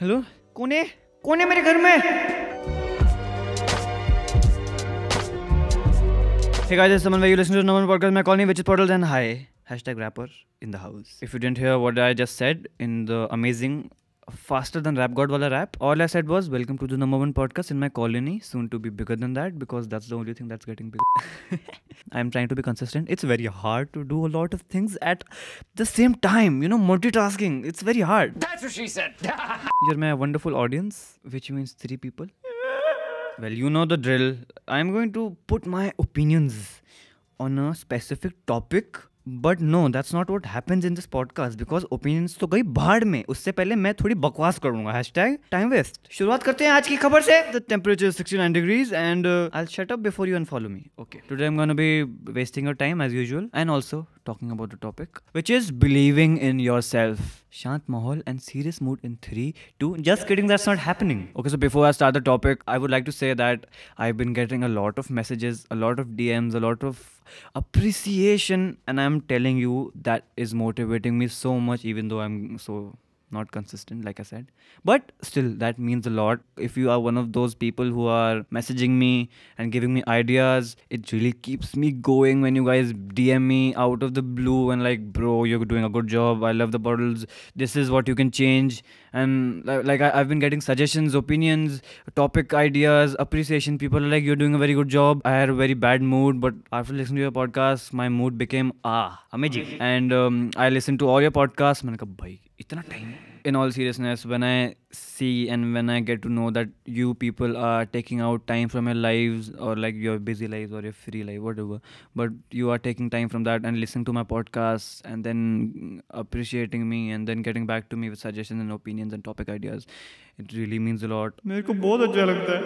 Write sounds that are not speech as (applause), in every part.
Hello कौन है कौन है मेरे घर में Hey guys, it's Saman where you listen to Naman number podcast. My calling which is Portals and hi. Hashtag rapper in the house. If you didn't hear what I just said in the amazing faster than rap god wala rap, all I said was welcome to the number one podcast in my colony, soon to be bigger than that because that's the only thing that's getting bigger. (laughs) I'm trying to be consistent. It's very hard to do a lot of things at the same time. You know, multitasking. It's very hard. That's what she said. (laughs) You're my wonderful audience, which means three people. Well, you know the drill. I'm going to put my opinions on a specific topic. But no that's not what happens in this podcast because opinions तो गई बाहर में उससे पहले मैं थोड़ी बकवास करूंगा हैश टैग टाइम वेस्ट शुरुआत करते हैं आज की खबर से the temperature sixty nine degrees and I shut up before you unfollow me okay today M gonna be wasting a time as usual and also talking about the topic, which is believing in yourself. Shant Mahal and serious mood in 3, 2. Just kidding, that's not happening. Okay, so before I start the topic, I would like to say that I've been getting a lot of messages, a lot of DMs, a lot of appreciation, and I'm telling you that is motivating me so much, even though I'm so not consistent like i said. But still that means a lot. If you are one of those people who are messaging me and giving me ideas it really keeps me going when you guys dm me out of the blue and like bro you're doing a good job. I love the bottles. This is what you can change. And like I, have been getting suggestions opinions topic ideas appreciation. People are like you're doing a very good job. I had a very bad mood but after listening to your podcast my mood became ah amazing. (laughs) And um, i listened to all your podcasts इतना time. In all seriousness when I see and when i get to know that you people are taking out time from your lives or like your busy lives or your free life whatever but you are taking time from that and listening to my podcast and then appreciating me and then getting back to me with suggestions and opinions and topic ideas. It really means a lot.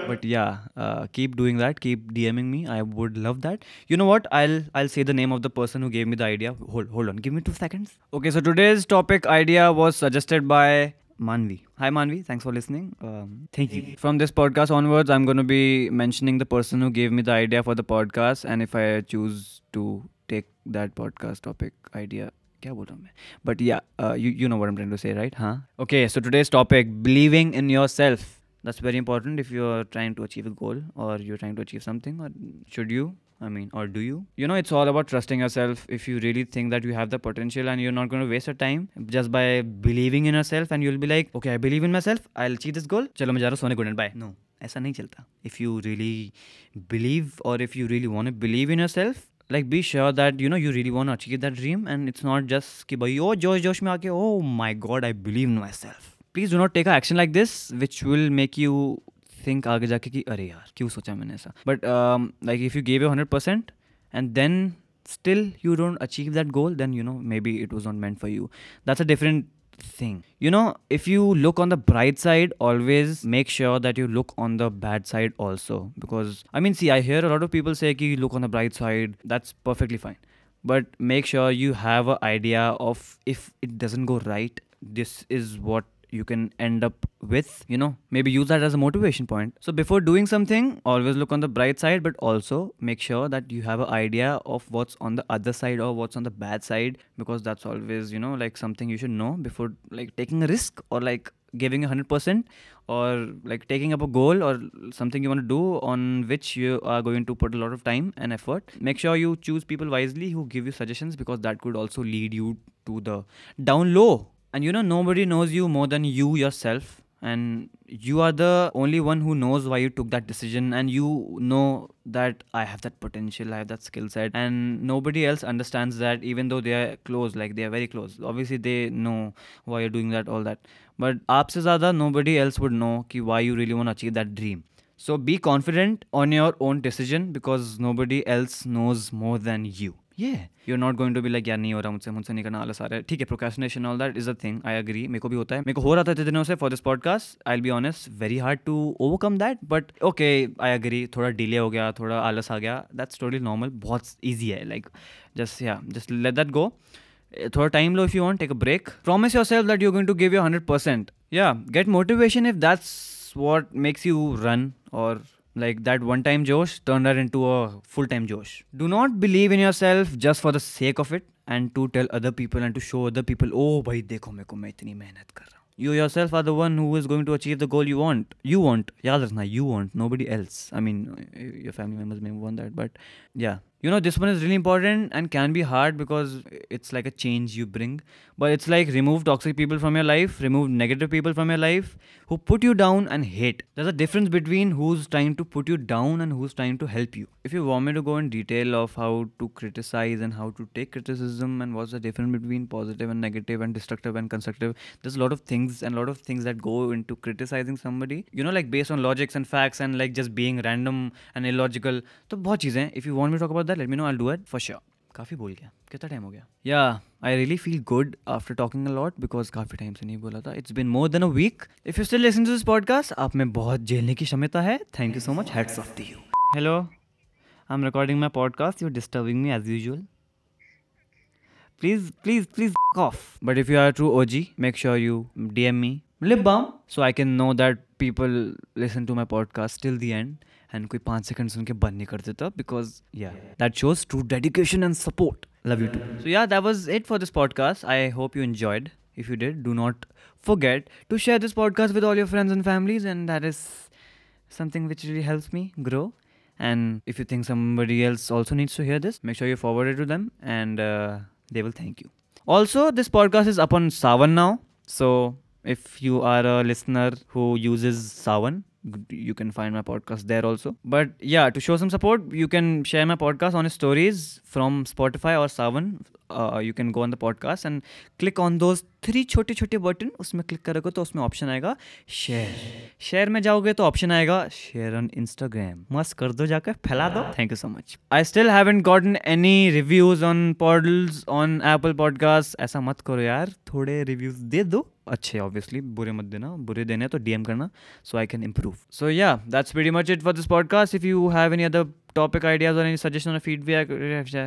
but yeah uh, keep doing that. Keep dming me. I would love that. You know what? I'll i'll say the name of the person who gave me the idea. Hold hold on. Give me 2 seconds. Okay so today's topic idea was suggested by Manvi. Hi, Manvi. Thanks for listening. Um, thank you. From this podcast onwards, I'm going to be mentioning the person who gave me the idea for the podcast. And if I choose to take that podcast topic idea क्या बोल रहा हूँ मैं but या you you know what I am to से right हाँ okay so today's topic believing in your self that's very important if you're trying to achieve a goal or you're trying to achieve something or should you i mean or do you you know it's all about trusting yourself if you really think that you have the potential and you're not going to waste your time just by believing in yourself and you'll be like okay i believe in myself i'll achieve this goal chalo main ja raha sone good and bye no ऐसा नहीं चलता if you really believe और if you really want to believe in yourself like be sure that you know you really want to achieve that dream and it's not just कि भाई oh जोश जोश में आके oh my god I believe in myself please do not take an action like this which will make you think आगे जाके कि, अरे यार, क्यों सोचा मैंने ऐसा? But like if you gave a hundred percent and then still you don't achieve that goal then you know maybe it was not meant for you that's a different thing you know if you look on the bright side always make sure that you look on the bad side also because I mean see I hear a lot of peoples है कि look on the bright side that's perfectly fine but make sure you have a idea of if it doesn't go right this is what you can end up with you know maybe use that as a motivation point. So before doing something always look on the bright side but also make sure that you have an idea of what's on the other side or what's on the bad side because that's always you know like something you should know before like taking a risk or like giving a 100% or like taking up a goal or something you want to do on which you are going to put a lot of time and effort. Make sure you choose people wisely who give you suggestions because that could also lead you to the down low and you know, nobody knows you more than you yourself. And you are the only one who knows why you took that decision. And you know that I have that potential, I have that skill set. And nobody else understands that, even though they are close, like they are very close. Obviously, they know why you're doing that, all that. But aapse zyada, nobody else would know ki why you really want to achieve that dream. So be confident on your own decision because nobody else knows more than you. ये you are not going to be like यार, नहीं हो रहा मुझसे मुझसे नहीं करना, आलस आ रहा है. ठीक है procrastination all that is a thing I agree मेरे को भी होता है। मेरे को हो रहा था इतने दिनों से for this podcast I be honest very hard to overcome that but okay I agree थोड़ा डिले हो गया, थोड़ा आलस आ गया. दैट्स टोटली नॉर्मल बहुत ईजी है लाइक जस्ट या जस्ट लेट दैट गो थोड़ा time low if you want take a break promise yourself that you going to give you hundred percent या get motivation if that's what makes you run और like that one time Josh turned her into a full time Josh. Do not believe in yourself just for the sake of it. and to tell other people and to show other people, oh, bhai, dekho meko main itni mehnat kar raha You yourself are the one who is going to achieve the goal you want. You want. Yaad rakhna, you want. Nobody else. I mean, your family members may want that, but yeah you know this one is really important and can be hard because it's like a change you bring. But it's like remove toxic people from your life remove negative people from your life who put you down and hate. There's a difference between who's trying to put you down and who's trying to help you. If you want me to go in detail of how to criticize and how to take criticism and what's the difference between positive and negative and destructive and constructive there's a lot of things and a lot of things that go into criticizing somebody. You know like based on logics and facts and like just being random and illogical. So if you want me to talk about that that let me know I do it for sure काफ़ी बोल गया। कितना time हो गया? या I really feel good after talking a lot because काफ़ी time से नहीं बोला था। It's been more than a week if you still listen to this podcast आप में बहुत झेलने की क्षमता है। Thank you so much heads off to you hello I am recording my podcast you disturbing me as usual please please please off. But if you are a true og make sure you dm me. Lip balm, so i can know that people listen to my podcast till the end. And and कोई पाँच second सुन के बंद नहीं कर देता because या that shows to dedication and support love you too so या that was it for this podcast I hope you enjoyed if you did do not forget to share this podcast with all your friends and families and that is something which really help me grow and if you think some reels also needs to hear this make sure you forward to them and they will thank you also this podcast is upon Saavn now so if you are a listener who use is Saavn you can find my podcast there also. But yeah to show some support you can share my podcast on stories from spotify or Saavn you can go on the podcast and click on those three छोटे छोटे button उसमें click करोगे तो उसमें option आएगा share share में जाओगे तो ऑप्शन आएगा शेयर ऑन इंस्टाग्राम मस्त कर दो जाकर, फैला दो. Thank you so much I still haven't gotten any reviews on Poddles on Apple podcast ऐसा मत करो यार, थोड़े रिव्यूज़ दे दो. अच्छे ऑब्वियसली बुरे मत देना, बुरे देने तो डीएम करना so I can improve so या that's very much it for this podcast if you have any other topic ideas और एनी सजेशन और फीडबैक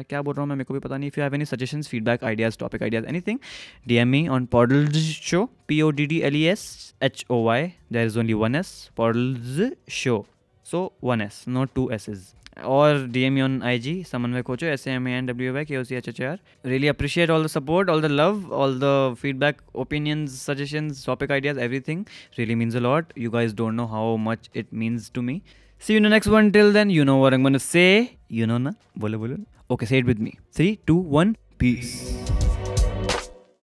क्या बोल रहा हूँ मैं? मेरे को भी पता नहीं। If you have any suggestion feedback ideas topic ideas anything D M E on Poddle show P O D D L E S H O Y there is only one S Poddles show so one S not two S is और D M on I G समन्वय खोचो S M A N W Y K O C H H R really appreciate all the support all the love all the feedback opinions suggestion topic ideas everything really means a lot you guys don't know how much it means to me See you in the next one. Till then, you know what I'm gonna say. You know na? Bolo bolo. Okay, say it with me. Three, two, one. Peace.